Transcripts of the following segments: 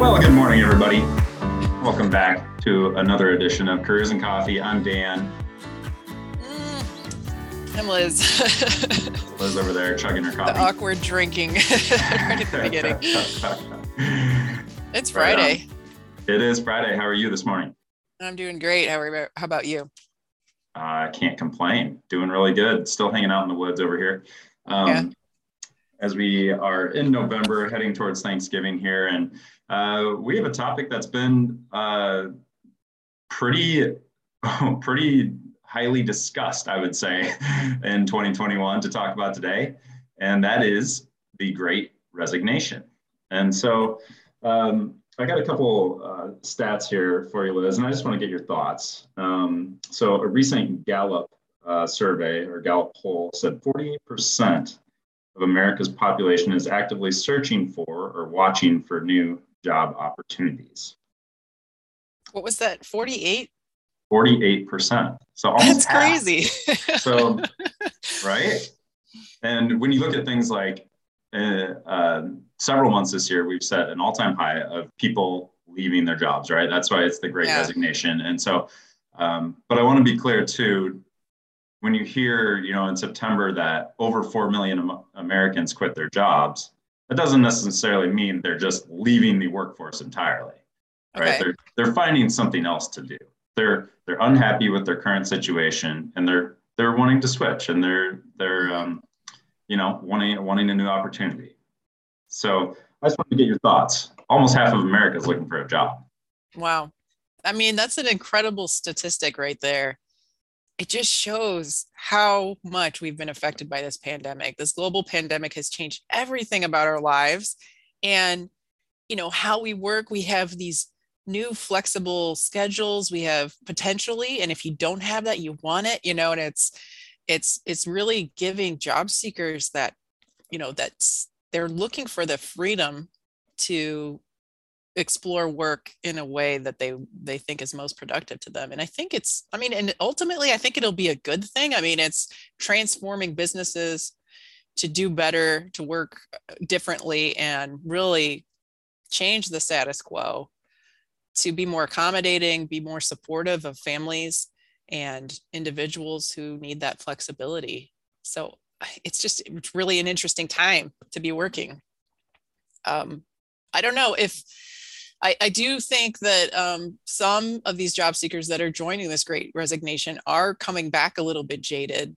Well, good morning, everybody. Welcome back to another edition of Careers and Coffee. I'm Dan. Mm. I'm Liz. Liz over there chugging her coffee. The awkward drinking right at the beginning. it's Friday. Right it is Friday. How are you this morning? I'm doing great. How, are, how about you? I uh, can't complain. Doing really good. Still hanging out in the woods over here. Um, yeah. As we are in November, heading towards Thanksgiving here, and uh, we have a topic that's been uh, pretty, pretty highly discussed, I would say, in 2021 to talk about today, and that is the Great Resignation. And so, um, I got a couple uh, stats here for you, Liz, and I just want to get your thoughts. Um, so, a recent Gallup uh, survey or Gallup poll said 48% of America's population is actively searching for or watching for new job opportunities. What was that? 48? 48%. So almost That's half. crazy. so, right? And when you look at things like uh, uh, several months this year, we've set an all time high of people leaving their jobs, right? That's why it's the great yeah. resignation. And so, um, but I want to be clear too when you hear, you know, in September that over 4 million Americans quit their jobs, that doesn't necessarily mean they're just leaving the workforce entirely, right? Okay. They're, they're finding something else to do. They're, they're unhappy with their current situation and they're, they're wanting to switch and they're, they're, um, you know, wanting, wanting a new opportunity. So I just want to get your thoughts. Almost half of America is looking for a job. Wow. I mean, that's an incredible statistic right there it just shows how much we've been affected by this pandemic. This global pandemic has changed everything about our lives and you know how we work. We have these new flexible schedules. We have potentially and if you don't have that you want it, you know, and it's it's it's really giving job seekers that you know that's they're looking for the freedom to explore work in a way that they they think is most productive to them and i think it's i mean and ultimately i think it'll be a good thing i mean it's transforming businesses to do better to work uh, differently and really change the status quo to be more accommodating be more supportive of families and individuals who need that flexibility. So it's just it's really an interesting time to be working. Um, i don't know if I, I do think that um, some of these job seekers that are joining this great resignation are coming back a little bit jaded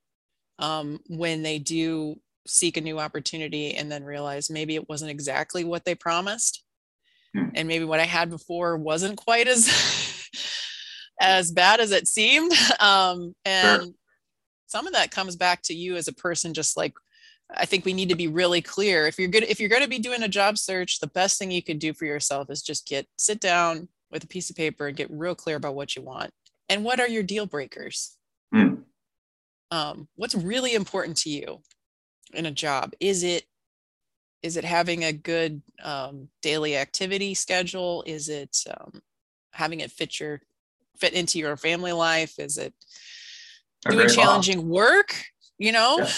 um, when they do seek a new opportunity and then realize maybe it wasn't exactly what they promised. Hmm. And maybe what I had before wasn't quite as as bad as it seemed. Um, and sure. some of that comes back to you as a person, just like I think we need to be really clear. If you're good, if you're going to be doing a job search, the best thing you can do for yourself is just get sit down with a piece of paper and get real clear about what you want and what are your deal breakers. Mm. Um, what's really important to you in a job? Is it is it having a good um, daily activity schedule? Is it um, having it fit your fit into your family life? Is it doing challenging work? You know. Yeah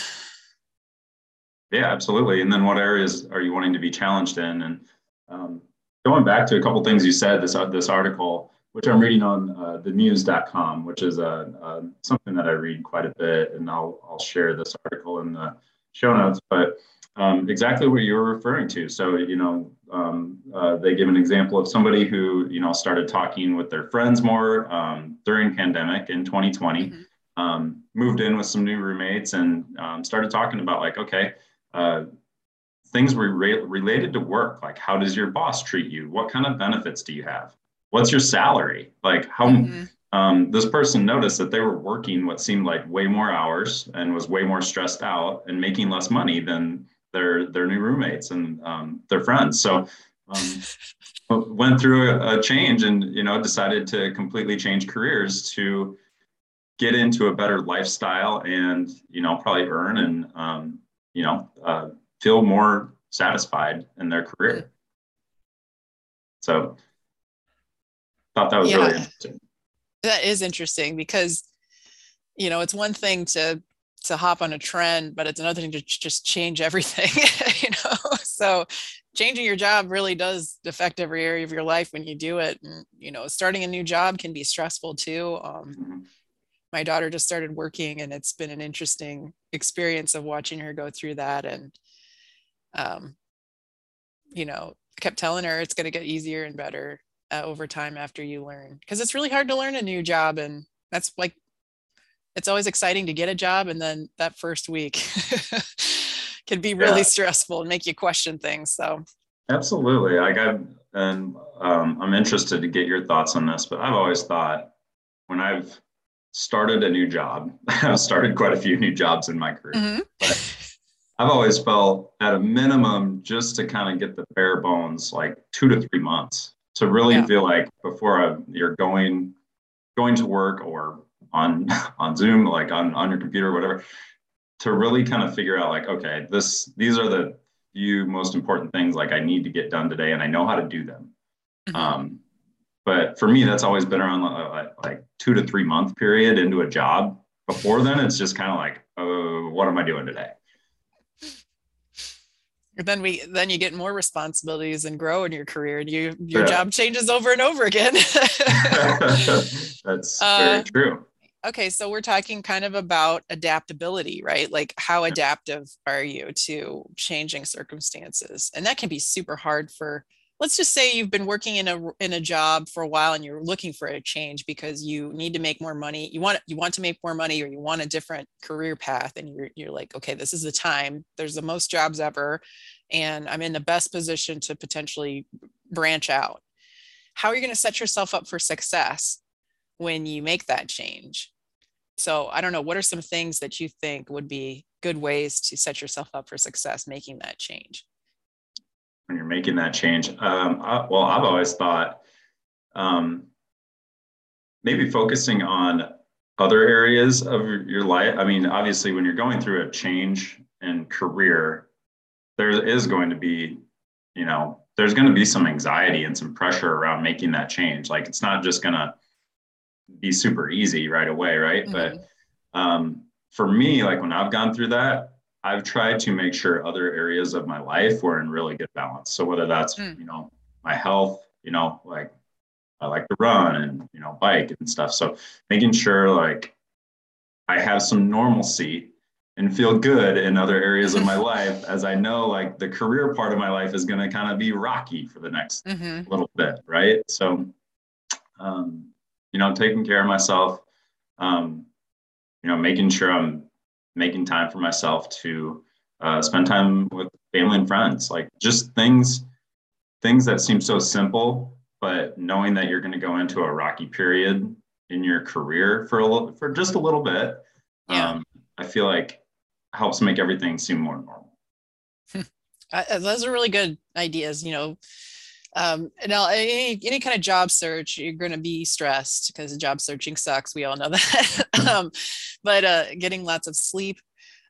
yeah, absolutely. And then what areas are you wanting to be challenged in? And um, going back to a couple things you said, this uh, this article, which I'm reading on uh, themuse.com, which is a, uh, something that I read quite a bit, and I'll I'll share this article in the show notes. But um, exactly what you were referring to. So you know, um, uh, they give an example of somebody who you know started talking with their friends more um, during pandemic in 2020. Mm-hmm. Um, moved in with some new roommates and um, started talking about like, okay, uh, things re- related to work. Like how does your boss treat you? What kind of benefits do you have? What's your salary? Like how mm-hmm. um, this person noticed that they were working what seemed like way more hours and was way more stressed out and making less money than their their new roommates and um, their friends. So um, went through a, a change and you know decided to completely change careers to get into a better lifestyle and you know probably earn and um, you know, uh, feel more satisfied in their career. So thought that was yeah. really interesting. That is interesting because, you know, it's one thing to to hop on a trend, but it's another thing to just change everything, you know. So changing your job really does affect every area of your life when you do it and you know starting a new job can be stressful too um, mm-hmm. My daughter just started working and it's been an interesting experience of watching her go through that and um, you know kept telling her it's going to get easier and better uh, over time after you learn. Because it's really hard to learn a new job and that's like it's always exciting to get a job and then that first week can be really yeah. stressful and make you question things so. Absolutely. I got and um, i'm interested to get your thoughts on this but i've always thought when i've started a new job i've started quite a few new jobs in my career mm-hmm. i've always felt at a minimum just to kind of get the bare bones like two to three months to really yeah. feel like before I, you're going going to work or on on Zoom, like on on your computer, or whatever, to really kind of figure out like, okay, this these are the few most important things like I need to get done today, and I know how to do them. Mm-hmm. Um, but for me, that's always been around like, like two to three month period into a job. Before then, it's just kind of like, oh, what am I doing today? then we then you get more responsibilities and grow in your career and you your yeah. job changes over and over again that's uh, very true okay so we're talking kind of about adaptability right like how adaptive are you to changing circumstances and that can be super hard for let's just say you've been working in a in a job for a while and you're looking for a change because you need to make more money you want you want to make more money or you want a different career path and you're you're like okay this is the time. There's the most jobs ever and i'm in the best position to potentially branch out. How are you going to set yourself up for success when you make that change? So i don't know what are some things that you think would be good ways to set yourself up for success making that change when you're making that change? Um, I, well, I've always thought um, maybe focusing on other areas of your life. I mean, obviously, when you're going through a change in career, there is going to be, you know, there's going to be some anxiety and some pressure around making that change. Like it's not just going to be super easy right away, right? Mm-hmm. But um, for me, like when I've gone through that, I've tried to make sure other areas of my life were in really good balance. So whether that's, mm. you know, my health, you know, like I like to run and, you know, bike and stuff. So making sure like I have some normalcy and feel good in other areas of my life as I know like the career part of my life is going to kind of be rocky for the next mm-hmm. little bit. Right. So, um, you know, taking care of myself, um, you know, making sure I'm making time for myself to uh, spend time with family and friends. Like just things things that seem so simple but knowing that you're going to go into a rocky period in your career for a little for just a little bit yeah. um, i feel like helps make everything seem more normal. Uh, those are really good ideas you know um, now any, any kind of job search you're going to be stressed because job searching sucks we all know that. Um, but uh, getting lots of sleep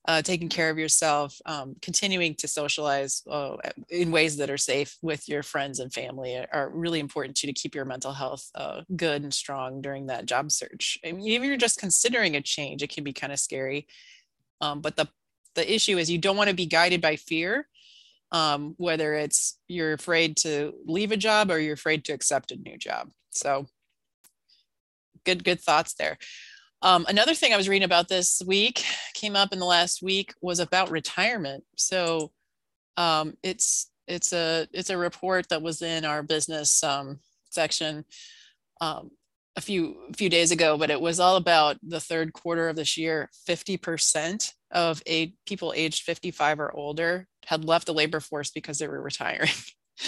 uh, taking care of yourself um, continuing to socialize uh, in ways that are safe with your friends and family are really important to to keep your mental health uh, good and strong during that job search. I mean, even if you're just considering a change it can be kind of scary. Um, but the the issue is you don't want to be guided by fear um, whether it's you're afraid to leave a job or you're afraid to accept a new job. So good, good thoughts there. Um, another thing I was reading about this week came up in the last week was about retirement. So um, it's it's a it's a report that was in our business um, section um, a few few days ago, but it was all about the third quarter of this year. Fifty percent of a, people aged 55 or older had left the labor force because they were retiring.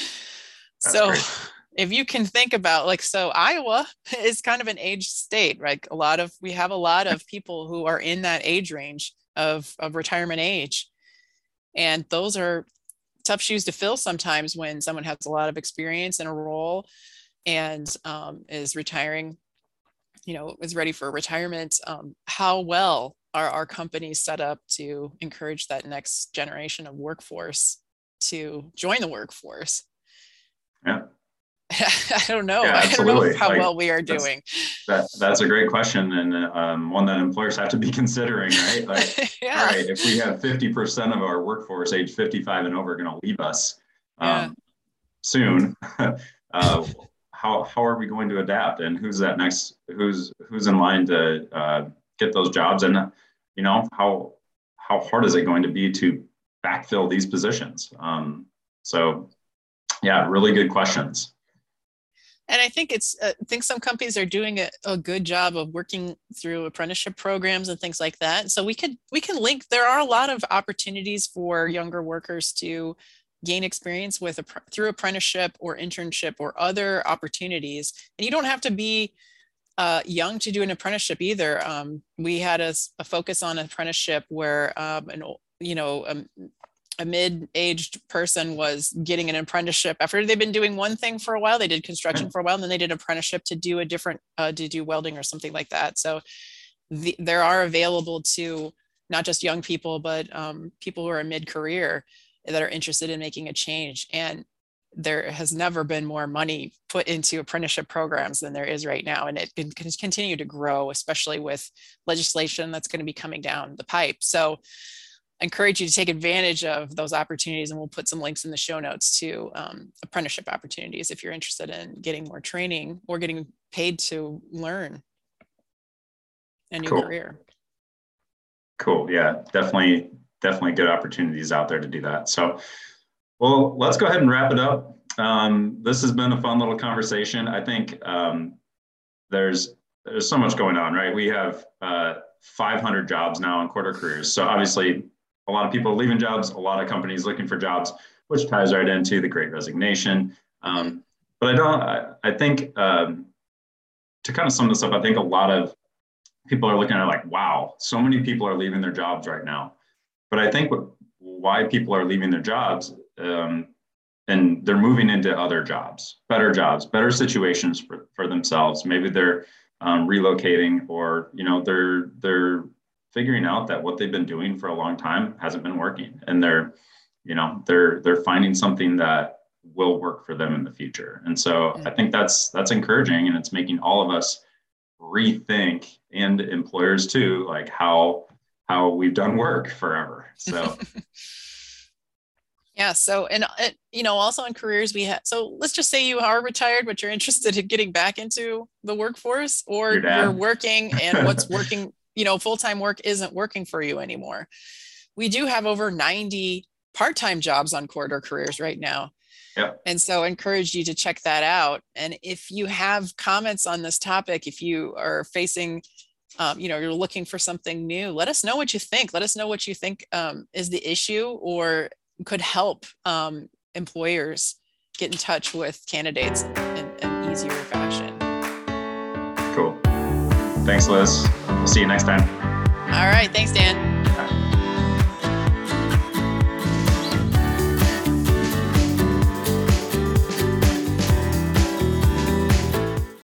so great. if you can think about like so Iowa is kind of an age state, right? A lot of we have a lot of people who are in that age range of, of retirement age. And those are tough shoes to fill sometimes when someone has a lot of experience in a role and um, is retiring, you know, is ready for retirement. Um, how well are our companies set up to encourage that next generation of workforce to join the workforce? Yeah. I don't know. Yeah, I don't know how like, well we are doing. That, that's a great question and um, one that employers have to be considering, right? Like, yeah. all right, if we have 50% of our workforce age 55 and over going to leave us, yeah. um, soon. uh, how how are we going to adapt, and who's that next? Who's who's in line to uh, get those jobs, and you know how how hard is it going to be to backfill these positions? Um, so, yeah, really good questions. And i think it's uh, i think some companies are doing a, a, good job of working through apprenticeship programs and things like that. So we could we can link there are a lot of opportunities for younger workers to gain experience with through apprenticeship or internship or other opportunities. And you don't have to be uh, young to do an apprenticeship either. Um, we had a, a, focus on apprenticeship where um, an you know um, a mid-aged person was getting an apprenticeship after they've been doing one thing for a while they did construction for a while and then they did apprenticeship to do a different uh, to do welding or something like that. So the, there are available to not just young people but um, people who are mid-career that are interested in making a change. And there has never been more money put into apprenticeship programs than there is right now. And it can continue to grow especially with legislation that's going to be coming down the pipe. So I encourage you to take advantage of those opportunities and we'll put some links in the show notes to um, apprenticeship opportunities if you're interested in getting more training or getting paid to learn a new cool. career. Cool. Yeah definitely definitely good opportunities out there to do that. So well let's go ahead and wrap it up um, this has been a fun little conversation i think um, there's there's so much going on right we have uh, 500 jobs now in Corridor Careers so obviously a lot of people leaving jobs, a lot of companies looking for jobs, which ties right into the great resignation. Um, but I don't, I, I think um, to kind of sum this up, I think a lot of people are looking at like, wow, so many people are leaving their jobs right now. But I think what, why people are leaving their jobs um, and they're moving into other jobs, better jobs, better situations for, for themselves. Maybe they're um, relocating or, you know, they're, they're figuring out that what they've been doing for a long time hasn't been working and they're you know they're they're finding something that will work for them in the future. And so i think that's that's encouraging and it's making all of us rethink and employers too like how how we've done work forever. So yeah so and uh, you know also in careers we have so let's just say you are retired but you're interested in getting back into the workforce or you're working and what's working you know, full-time work isn't working for you anymore. We do have over 90 part-time jobs on corridor careers right now. Yeah. And so I encourage you to check that out. And if you have comments on this topic, if you are facing, um, you know, you're looking for something new, let us know what you think. Let us know what you think um, is the issue or could help um, employers get in touch with candidates in an easier fashion. Cool. Thanks, Liz. We'll see you next time. All right. Thanks, Dan.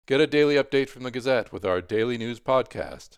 Get a daily update from the Gazette with our daily news podcast.